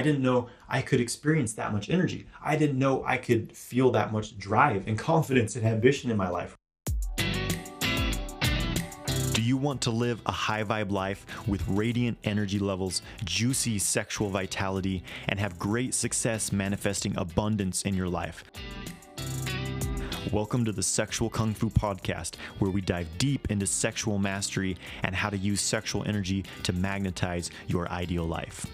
I didn't know I could experience that much energy. I didn't know I could feel that much drive and confidence and ambition in my life. Do you want to live a high vibe life with radiant energy levels, juicy sexual vitality, and have great success manifesting abundance in your life? Welcome to the Sexual Kung Fu Podcast, where we dive deep into sexual mastery and how to use sexual energy to magnetize your ideal life.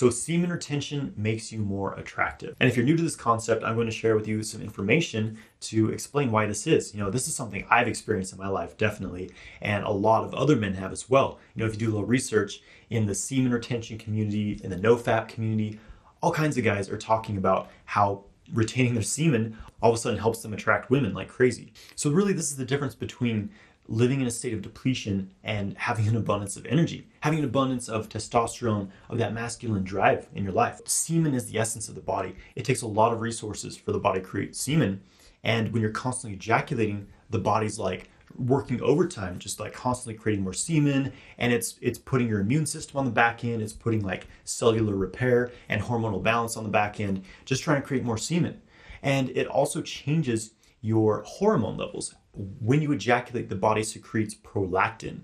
So, semen retention makes you more attractive. And if you're new to this concept, I'm going to share with you some information to explain why this is. You know, this is something I've experienced in my life, definitely, and a lot of other men have as well. You know, if you do a little research in the semen retention community, in the nofap community, all kinds of guys are talking about how retaining their semen all of a sudden helps them attract women like crazy. So, really, this is the difference between living in a state of depletion and having an abundance of energy, having an abundance of testosterone, of that masculine drive in your life. Semen is the essence of the body. It takes a lot of resources for the body to create semen. And when you're constantly ejaculating, the body's like working overtime, just like constantly creating more semen. And it's it's putting your immune system on the back end, it's putting like cellular repair and hormonal balance on the back end, just trying to create more semen. And it also changes your hormone levels when you ejaculate, the body secretes prolactin.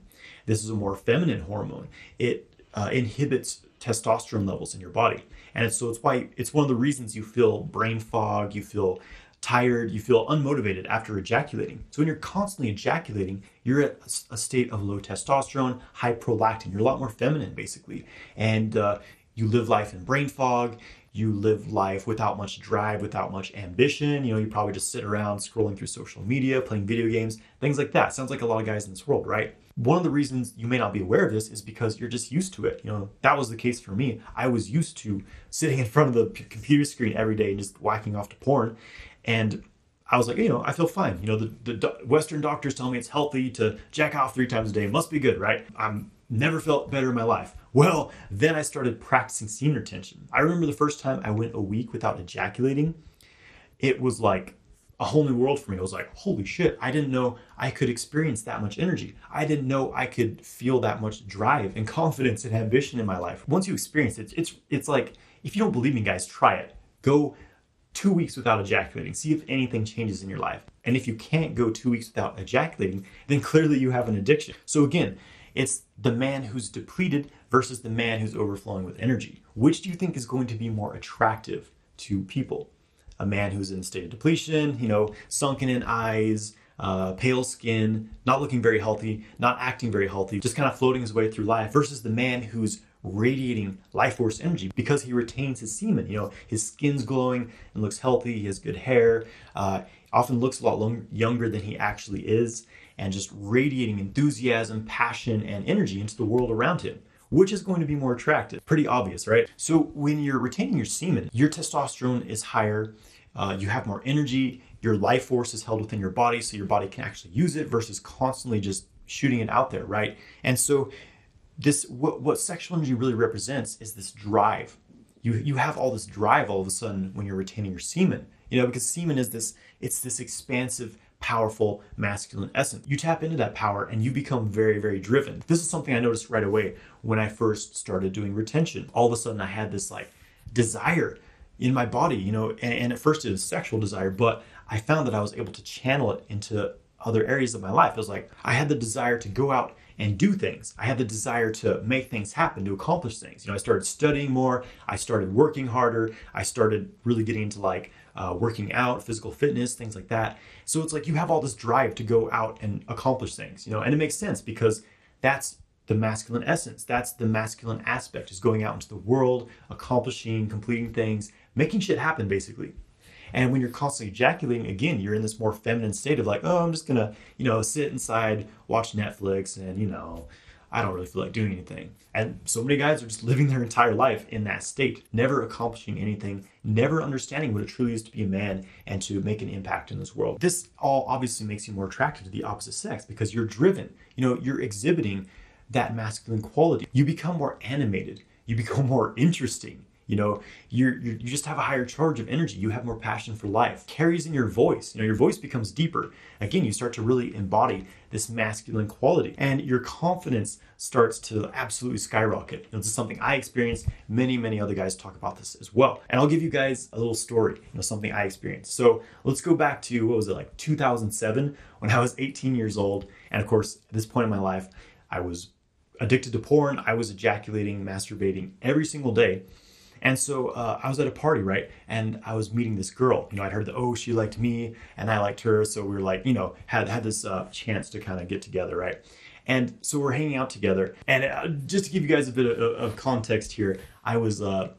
This is a more feminine hormone. It uh, inhibits testosterone levels in your body, and it's, so it's why it's one of the reasons you feel brain fog, you feel tired, you feel unmotivated after ejaculating. So when you're constantly ejaculating, you're at a state of low testosterone, high prolactin. You're a lot more feminine, basically, and uh, you live life in brain fog you live life without much drive, without much ambition. You know, you probably just sit around scrolling through social media, playing video games, things like that. Sounds like a lot of guys in this world, right? One of the reasons you may not be aware of this is because you're just used to it. You know, that was the case for me. I was used to sitting in front of the computer screen every day and just whacking off to porn. And I was like, you know, I feel fine. You know, the, the Western doctors tell me it's healthy to jack off three times a day. Must be good, right? I'm never felt better in my life. Well, then I started practicing semen retention. I remember the first time I went a week without ejaculating. It was like a whole new world for me. I was like, holy shit, I didn't know I could experience that much energy. I didn't know I could feel that much drive and confidence and ambition in my life. Once you experience it, it's it's like if you don't believe me, guys, try it. Go two weeks without ejaculating. See if anything changes in your life. And if you can't go two weeks without ejaculating, then clearly you have an addiction. So again, it's the man who's depleted versus the man who's overflowing with energy. Which do you think is going to be more attractive to people? A man who's in a state of depletion, you know, sunken in eyes, uh, pale skin, not looking very healthy, not acting very healthy, just kind of floating his way through life, versus the man who's radiating life force energy because he retains his semen. You know, his skin's glowing and looks healthy. He has good hair. Uh, often looks a lot long, younger than he actually is, and just radiating enthusiasm, passion, and energy into the world around him. Which is going to be more attractive? Pretty obvious, right? So, when you're retaining your semen, your testosterone is higher, uh, you have more energy, your life force is held within your body, so your body can actually use it versus constantly just shooting it out there, right? And so, this what, what sexual energy really represents is this drive. You you have all this drive all of a sudden when you're retaining your semen. You know, because semen is this it's this expansive powerful masculine essence. You tap into that power and you become very, very driven. This is something I noticed right away when I first started doing retention. All of a sudden, I had this like desire in my body, you know, and, and at first it was sexual desire, but I found that I was able to channel it into other areas of my life. It was like I had the desire to go out and do things. I had the desire to make things happen, to accomplish things. You know, I started studying more, I started working harder, I started really getting into like uh, working out, physical fitness, things like that. So it's like you have all this drive to go out and accomplish things, you know, and it makes sense because that's the masculine essence. That's the masculine aspect is going out into the world, accomplishing, completing things, making shit happen basically. And when you're constantly ejaculating, again, you're in this more feminine state of like, oh, I'm just gonna, you know, sit inside, watch Netflix, and you know, I don't really feel like doing anything. And so many guys are just living their entire life in that state, never accomplishing anything, never understanding what it truly is to be a man and to make an impact in this world. This all obviously makes you more attractive to the opposite sex because you're driven. You know, you're exhibiting that masculine quality. You become more animated, you become more interesting You know, you're, you're, you just have a higher charge of energy. You have more passion for life. Carries in your voice. You know, your voice becomes deeper. Again, you start to really embody this masculine quality, and your confidence starts to absolutely skyrocket. You know, this is something I experienced. Many, many other guys talk about this as well. And I'll give you guys a little story. You know, something I experienced. So let's go back to what was it like 2007 when I was 18 years old, and of course, at this point in my life, I was addicted to porn. I was ejaculating, masturbating every single day. And so uh, I was at a party, right? And I was meeting this girl. You know, I'd heard that, oh, she liked me and I liked her. So we were like, you know, had, had this uh, chance to kind of get together, right? And so we're hanging out together. And uh, just to give you guys a bit of, of context here, I was uh,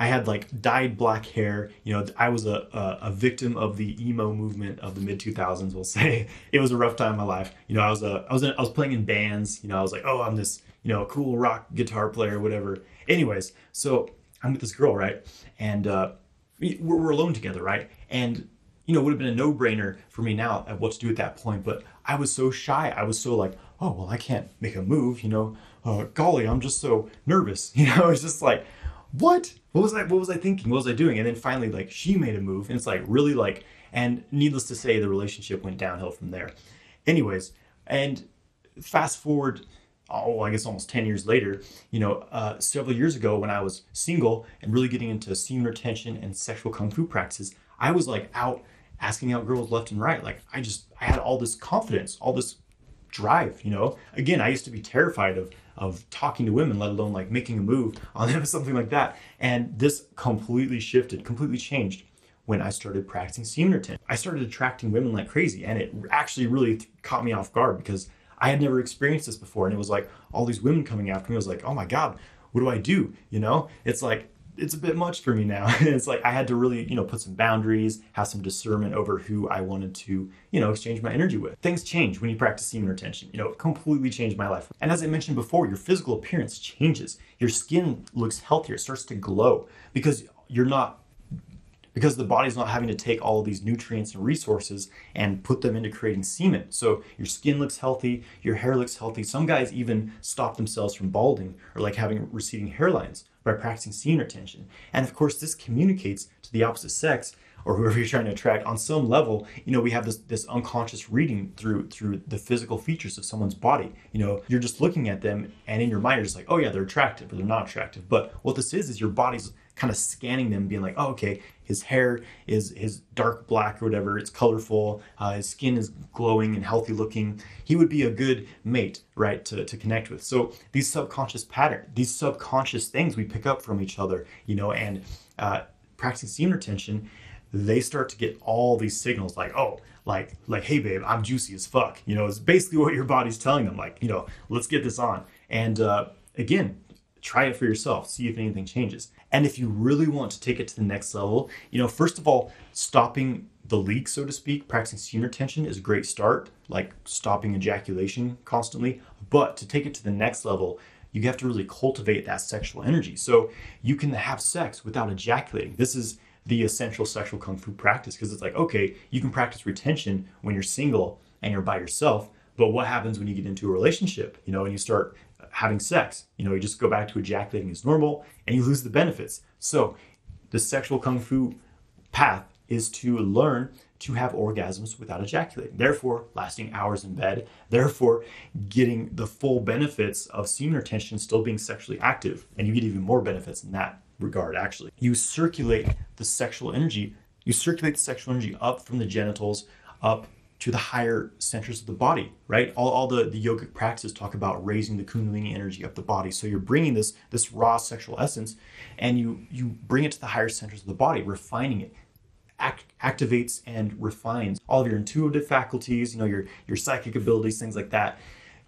I had like dyed black hair. You know, I was a, a, a victim of the emo movement of the mid 2000s. We'll say it was a rough time in my life. You know, I was a I was in, I was playing in bands. You know, I was like, oh, I'm this you know cool rock guitar player, whatever. Anyways, so I'm with this girl, right, and uh, we're, we're alone together, right, and you know, it would have been a no brainer for me now at what to do at that point. But I was so shy. I was so like, oh, well, I can't make a move, you know. Uh, golly, I'm just so nervous. You know, it's just like, what? What was I what was I thinking? What was I doing? And then finally like she made a move and it's like really like and needless to say the relationship went downhill from there. Anyways, and fast forward oh, I guess almost 10 years later, you know, uh, several years ago when I was single and really getting into semen retention and sexual kung fu practices, I was like out asking out girls left and right. Like I just, I had all this confidence, all this drive, you know. Again, I used to be terrified of of talking to women, let alone like making a move on them, or something like that. And this completely shifted, completely changed when I started practicing semen retention. I started attracting women like crazy, and it actually really caught me off guard because I had never experienced this before. And it was like all these women coming after me. I was like, oh my God, what do I do? You know, it's like it's a bit much for me now. it's like I had to really, you know, put some boundaries, have some discernment over who I wanted to, you know, exchange my energy with. Things change when you practice semen retention. You know, it completely changed my life. And as I mentioned before, your physical appearance changes. Your skin looks healthier, it starts to glow because you're not because the body's not having to take all of these nutrients and resources and put them into creating semen. So your skin looks healthy, your hair looks healthy. Some guys even stop themselves from balding or like having receding hairlines by practicing semen retention. And of course, this communicates to the opposite sex or whoever you're trying to attract on some level you know we have this this unconscious reading through through the physical features of someone's body you know you're just looking at them and in your mind you're just like oh yeah they're attractive or they're not attractive but what this is is your body's kind of scanning them being like oh okay his hair is his dark black or whatever. It's colorful. Uh, his skin is glowing and healthy looking. He would be a good mate, right, to, to connect with. So these subconscious patterns, these subconscious things we pick up from each other, you know, and uh, practicing semen retention, they start to get all these signals like, oh, like, like, hey, babe, I'm juicy as fuck. You know, it's basically what your body's telling them. Like, you know, let's get this on. And uh, again, try it for yourself. See if anything changes. And if you really want to take it to the next level, you know, first of all, stopping the leak, so to speak, practicing semen retention is a great start, like stopping ejaculation constantly. But to take it to the next level, you have to really cultivate that sexual energy. So you can have sex without ejaculating. This is the essential sexual kung fu practice because it's like, okay, you can practice retention when you're single and you're by yourself. But what happens when you get into a relationship, you know, and you start having sex. You know, you just go back to ejaculating as normal and you lose the benefits. So, the sexual kung fu path is to learn to have orgasms without ejaculating, therefore, lasting hours in bed, therefore, getting the full benefits of semen retention, still being sexually active. And you get even more benefits in that regard, actually. You circulate the sexual energy, you circulate the sexual energy up from the genitals, up to the higher centers of the body, right? All, all the, the yogic practices talk about raising the kundalini energy of the body. So you're bringing this this raw sexual essence and you you bring it to the higher centers of the body, refining it. Act, activates and refines all of your intuitive faculties, you know, your your psychic abilities, things like that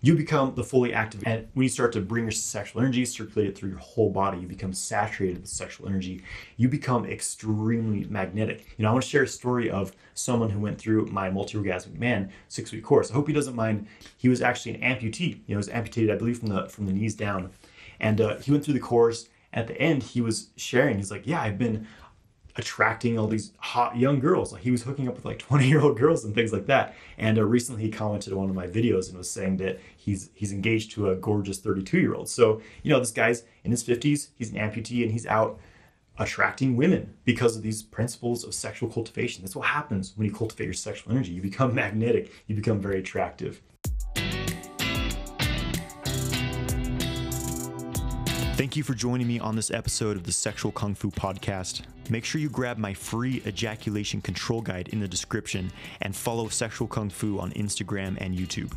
you become the fully active. And when you start to bring your sexual energy, circulate it through your whole body, you become saturated with sexual energy. You become extremely magnetic. You know, I want to share a story of someone who went through my multi-orgasmic man six week course. I hope he doesn't mind. He was actually an amputee. You know, he was amputated, I believe, from the from the knees down. And uh, he went through the course. At the end, he was sharing. He's like, "Yeah, I've been attracting all these hot young girls. Like he was hooking up with like 20 year old girls and things like that. And uh, recently he commented on one of my videos and was saying that he's he's engaged to a gorgeous 32 year old. So you know this guy's in his 50s. He's an amputee and he's out attracting women because of these principles of sexual cultivation. That's what happens when you cultivate your sexual energy. You become magnetic, you become very attractive. Thank you for joining me on this episode of the Sexual Kung Fu Podcast. Make sure you grab my free ejaculation control guide in the description and follow Sexual Kung Fu on Instagram and YouTube.